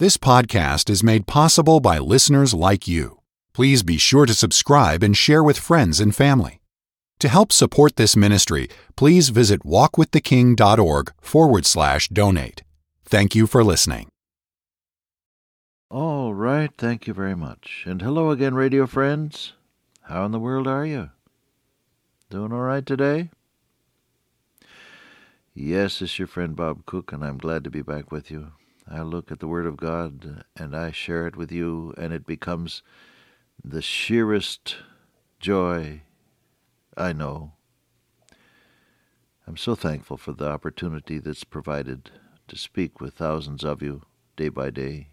This podcast is made possible by listeners like you. Please be sure to subscribe and share with friends and family. To help support this ministry, please visit walkwiththeking.org forward slash donate. Thank you for listening. All right, thank you very much. And hello again, radio friends. How in the world are you? Doing all right today? Yes, it's your friend Bob Cook, and I'm glad to be back with you. I look at the Word of God and I share it with you, and it becomes the sheerest joy I know. I'm so thankful for the opportunity that's provided to speak with thousands of you day by day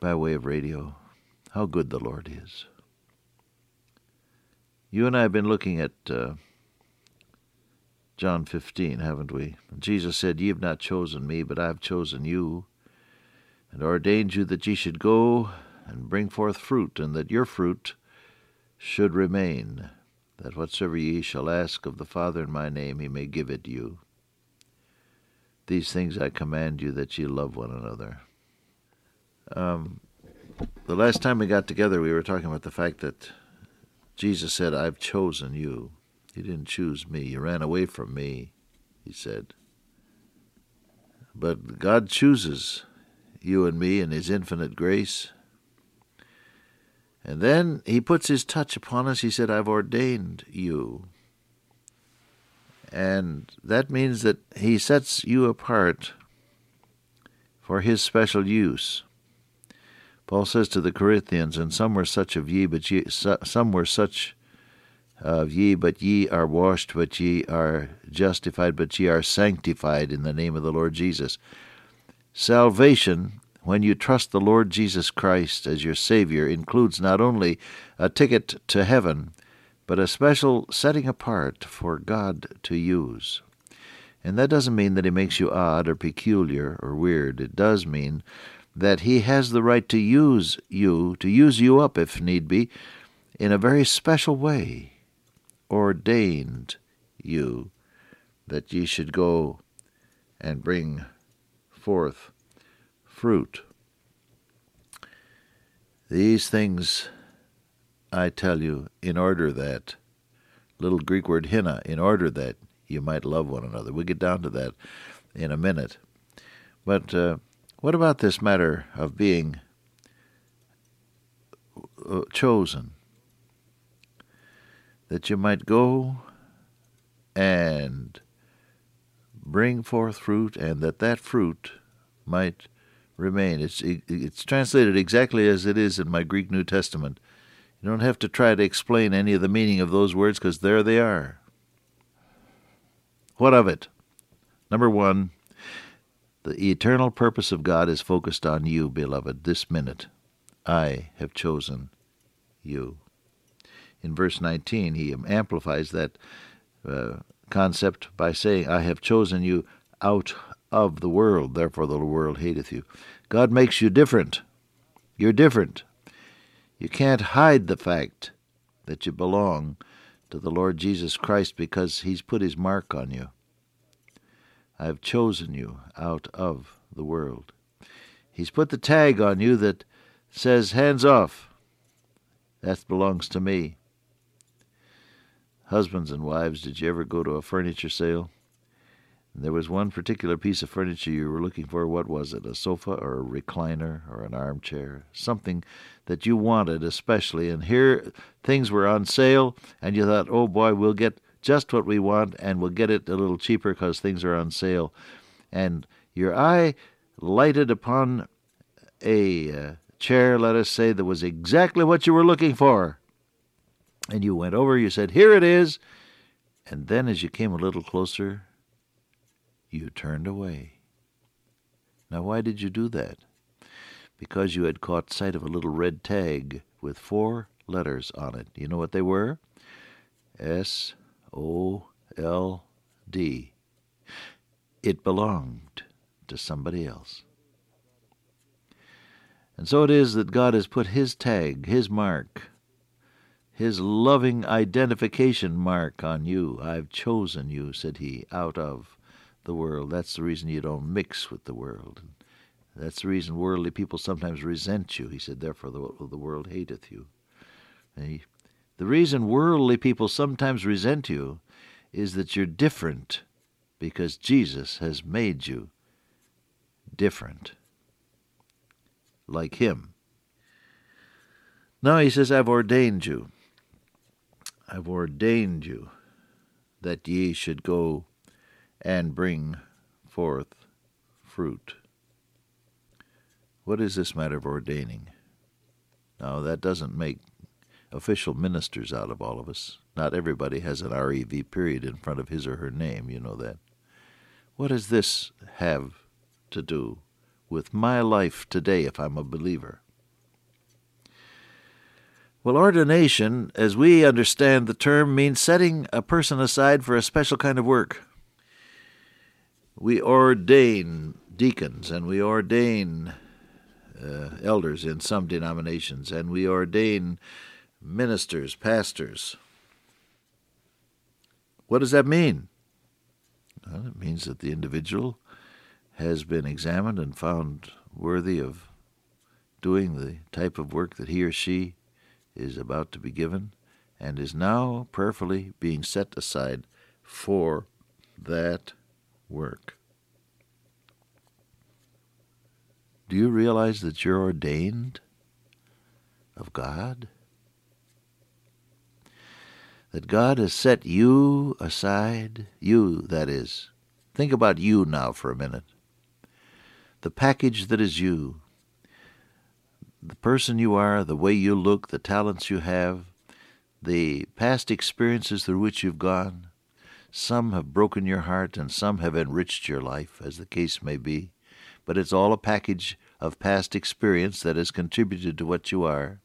by way of radio. How good the Lord is. You and I have been looking at uh, John 15, haven't we? Jesus said, Ye have not chosen me, but I have chosen you, and ordained you that ye should go and bring forth fruit, and that your fruit should remain, that whatsoever ye shall ask of the Father in my name, he may give it you. These things I command you, that ye love one another. Um, the last time we got together, we were talking about the fact that Jesus said, I've chosen you. You didn't choose me. You ran away from me, he said. But God chooses you and me in his infinite grace. And then he puts his touch upon us. He said, I've ordained you. And that means that he sets you apart for his special use. Paul says to the Corinthians, And some were such of ye, but ye, some were such of ye, but ye are washed, but ye are justified, but ye are sanctified in the name of the Lord Jesus. Salvation, when you trust the Lord Jesus Christ as your Savior, includes not only a ticket to heaven, but a special setting apart for God to use. And that doesn't mean that He makes you odd or peculiar or weird. It does mean that He has the right to use you, to use you up if need be, in a very special way ordained you that ye should go and bring forth fruit. These things I tell you in order that, little Greek word hina, in order that you might love one another. We'll get down to that in a minute. But uh, what about this matter of being uh, chosen? That you might go and bring forth fruit, and that that fruit might remain. It's it's translated exactly as it is in my Greek New Testament. You don't have to try to explain any of the meaning of those words because there they are. What of it? Number one, the eternal purpose of God is focused on you, beloved, this minute. I have chosen you in verse 19, he amplifies that uh, concept by saying, I have chosen you out of the world, therefore the world hateth you. God makes you different. You're different. You can't hide the fact that you belong to the Lord Jesus Christ because He's put His mark on you. I have chosen you out of the world. He's put the tag on you that says, hands off. That belongs to me. Husbands and wives, did you ever go to a furniture sale? And there was one particular piece of furniture you were looking for. What was it? A sofa or a recliner or an armchair? Something that you wanted especially. And here things were on sale, and you thought, oh boy, we'll get just what we want, and we'll get it a little cheaper because things are on sale. And your eye lighted upon a uh, chair, let us say, that was exactly what you were looking for. And you went over, you said, Here it is. And then as you came a little closer, you turned away. Now, why did you do that? Because you had caught sight of a little red tag with four letters on it. You know what they were? S O L D. It belonged to somebody else. And so it is that God has put His tag, His mark, his loving identification mark on you. I've chosen you, said he, out of the world. That's the reason you don't mix with the world. That's the reason worldly people sometimes resent you. He said, Therefore the, the world hateth you. He, the reason worldly people sometimes resent you is that you're different because Jesus has made you different, like Him. Now He says, I've ordained you. I've ordained you that ye should go and bring forth fruit. What is this matter of ordaining? Now, that doesn't make official ministers out of all of us. Not everybody has an REV period in front of his or her name, you know that. What does this have to do with my life today if I'm a believer? Well, ordination, as we understand the term, means setting a person aside for a special kind of work. We ordain deacons and we ordain uh, elders in some denominations, and we ordain ministers, pastors. What does that mean? Well, it means that the individual has been examined and found worthy of doing the type of work that he or she is about to be given and is now prayerfully being set aside for that work. Do you realize that you're ordained of God? that God has set you aside, you, that is. Think about you now for a minute. The package that is you, the person you are, the way you look, the talents you have, the past experiences through which you've gone. Some have broken your heart and some have enriched your life, as the case may be. But it's all a package of past experience that has contributed to what you are.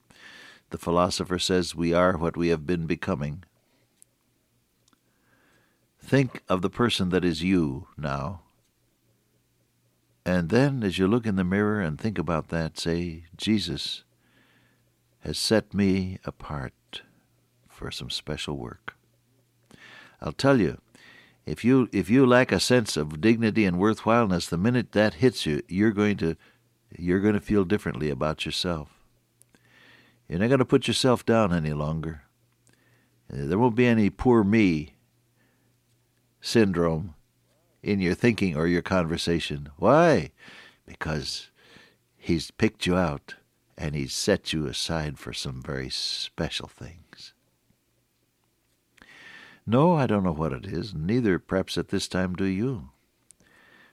The philosopher says we are what we have been becoming. Think of the person that is you now. And then, as you look in the mirror and think about that, say, Jesus has set me apart for some special work. I'll tell you, if you if you lack a sense of dignity and worthwhileness, the minute that hits you, you're going to you're going to feel differently about yourself. You're not going to put yourself down any longer. There won't be any poor me syndrome in your thinking or your conversation. Why? Because He's picked you out and He's set you aside for some very special things. No, I don't know what it is, neither perhaps at this time do you.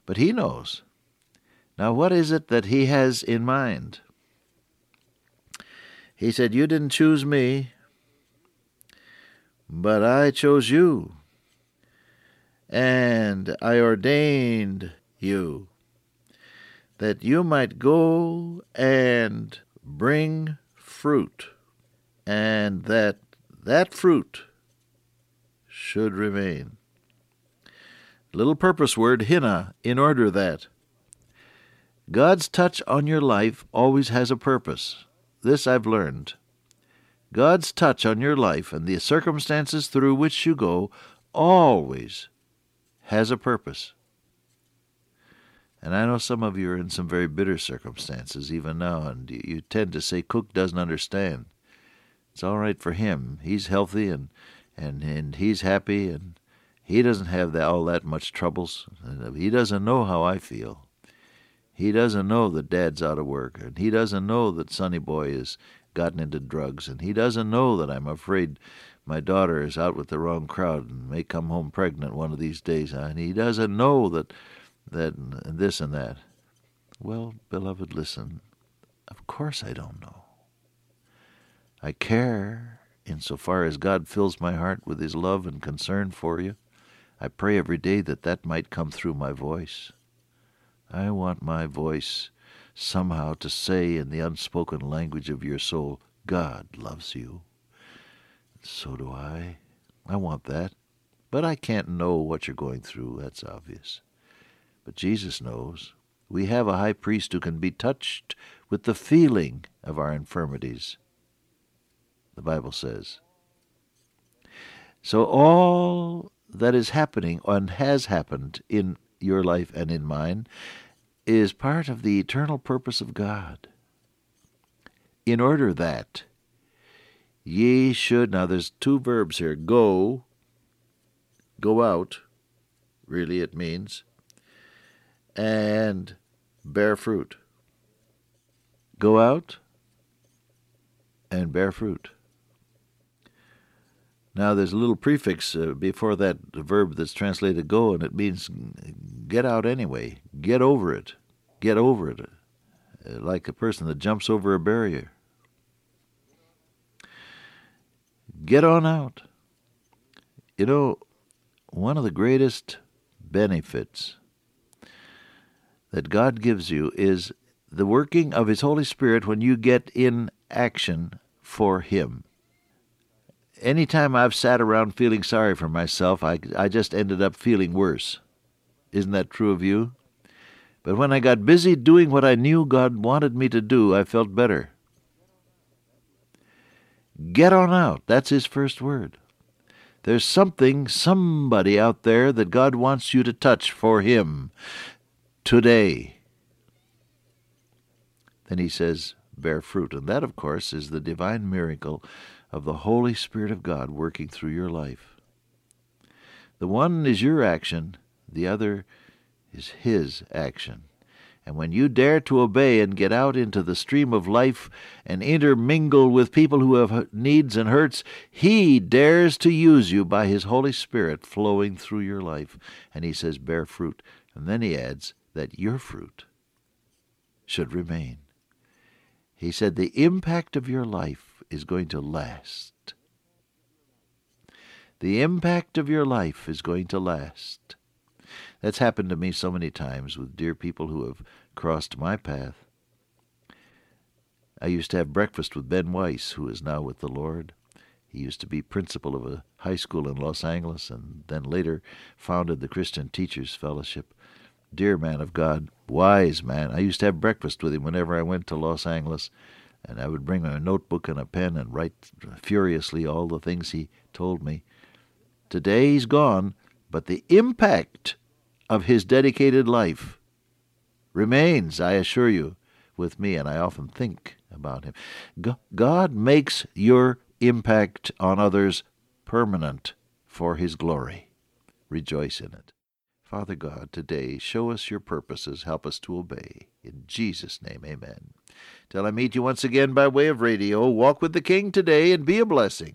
But He knows. Now, what is it that He has in mind? He said, You didn't choose me, but I chose you and I ordained you that you might go and bring fruit, and that that fruit should remain. Little purpose word, hina, in order that. God's touch on your life always has a purpose. This I've learned. God's touch on your life and the circumstances through which you go always has a purpose. And I know some of you are in some very bitter circumstances even now, and you tend to say Cook doesn't understand. It's all right for him. He's healthy and and and he's happy, and he doesn't have that, all that much troubles. He doesn't know how I feel. He doesn't know that Dad's out of work, and he doesn't know that Sonny Boy has gotten into drugs, and he doesn't know that I'm afraid my daughter is out with the wrong crowd and may come home pregnant one of these days, and he doesn't know that that this and that. Well, beloved, listen. Of course I don't know. I care insofar as God fills my heart with his love and concern for you. I pray every day that that might come through my voice. I want my voice somehow to say in the unspoken language of your soul, God loves you. So do I. I want that. But I can't know what you're going through, that's obvious. But Jesus knows. We have a high priest who can be touched with the feeling of our infirmities, the Bible says. So all that is happening and has happened in your life and in mine is part of the eternal purpose of God. In order that ye should, now there's two verbs here go, go out, really it means, and bear fruit. Go out and bear fruit. Now, there's a little prefix uh, before that verb that's translated go, and it means get out anyway. Get over it. Get over it. Uh, like a person that jumps over a barrier. Get on out. You know, one of the greatest benefits that God gives you is the working of His Holy Spirit when you get in action for Him anytime I've sat around feeling sorry for myself, I, I just ended up feeling worse. Isn't that true of you? But when I got busy doing what I knew God wanted me to do, I felt better. Get on out. That's his first word. There's something, somebody out there that God wants you to touch for him today. Then he says, bear fruit. And that, of course, is the divine miracle of the Holy Spirit of God working through your life. The one is your action, the other is His action. And when you dare to obey and get out into the stream of life and intermingle with people who have needs and hurts, He dares to use you by His Holy Spirit flowing through your life. And He says, bear fruit. And then He adds that your fruit should remain. He said, the impact of your life is going to last. The impact of your life is going to last. That's happened to me so many times with dear people who have crossed my path. I used to have breakfast with Ben Weiss, who is now with the Lord. He used to be principal of a high school in Los Angeles and then later founded the Christian Teachers Fellowship. Dear man of God, wise man. I used to have breakfast with him whenever I went to Los Angeles and I would bring a notebook and a pen and write furiously all the things he told me. Today he's gone, but the impact of his dedicated life remains, I assure you, with me, and I often think about him. God makes your impact on others permanent for his glory. Rejoice in it. Father God, today show us your purposes, help us to obey. In Jesus' name, amen. Till I meet you once again by way of radio, walk with the King today and be a blessing.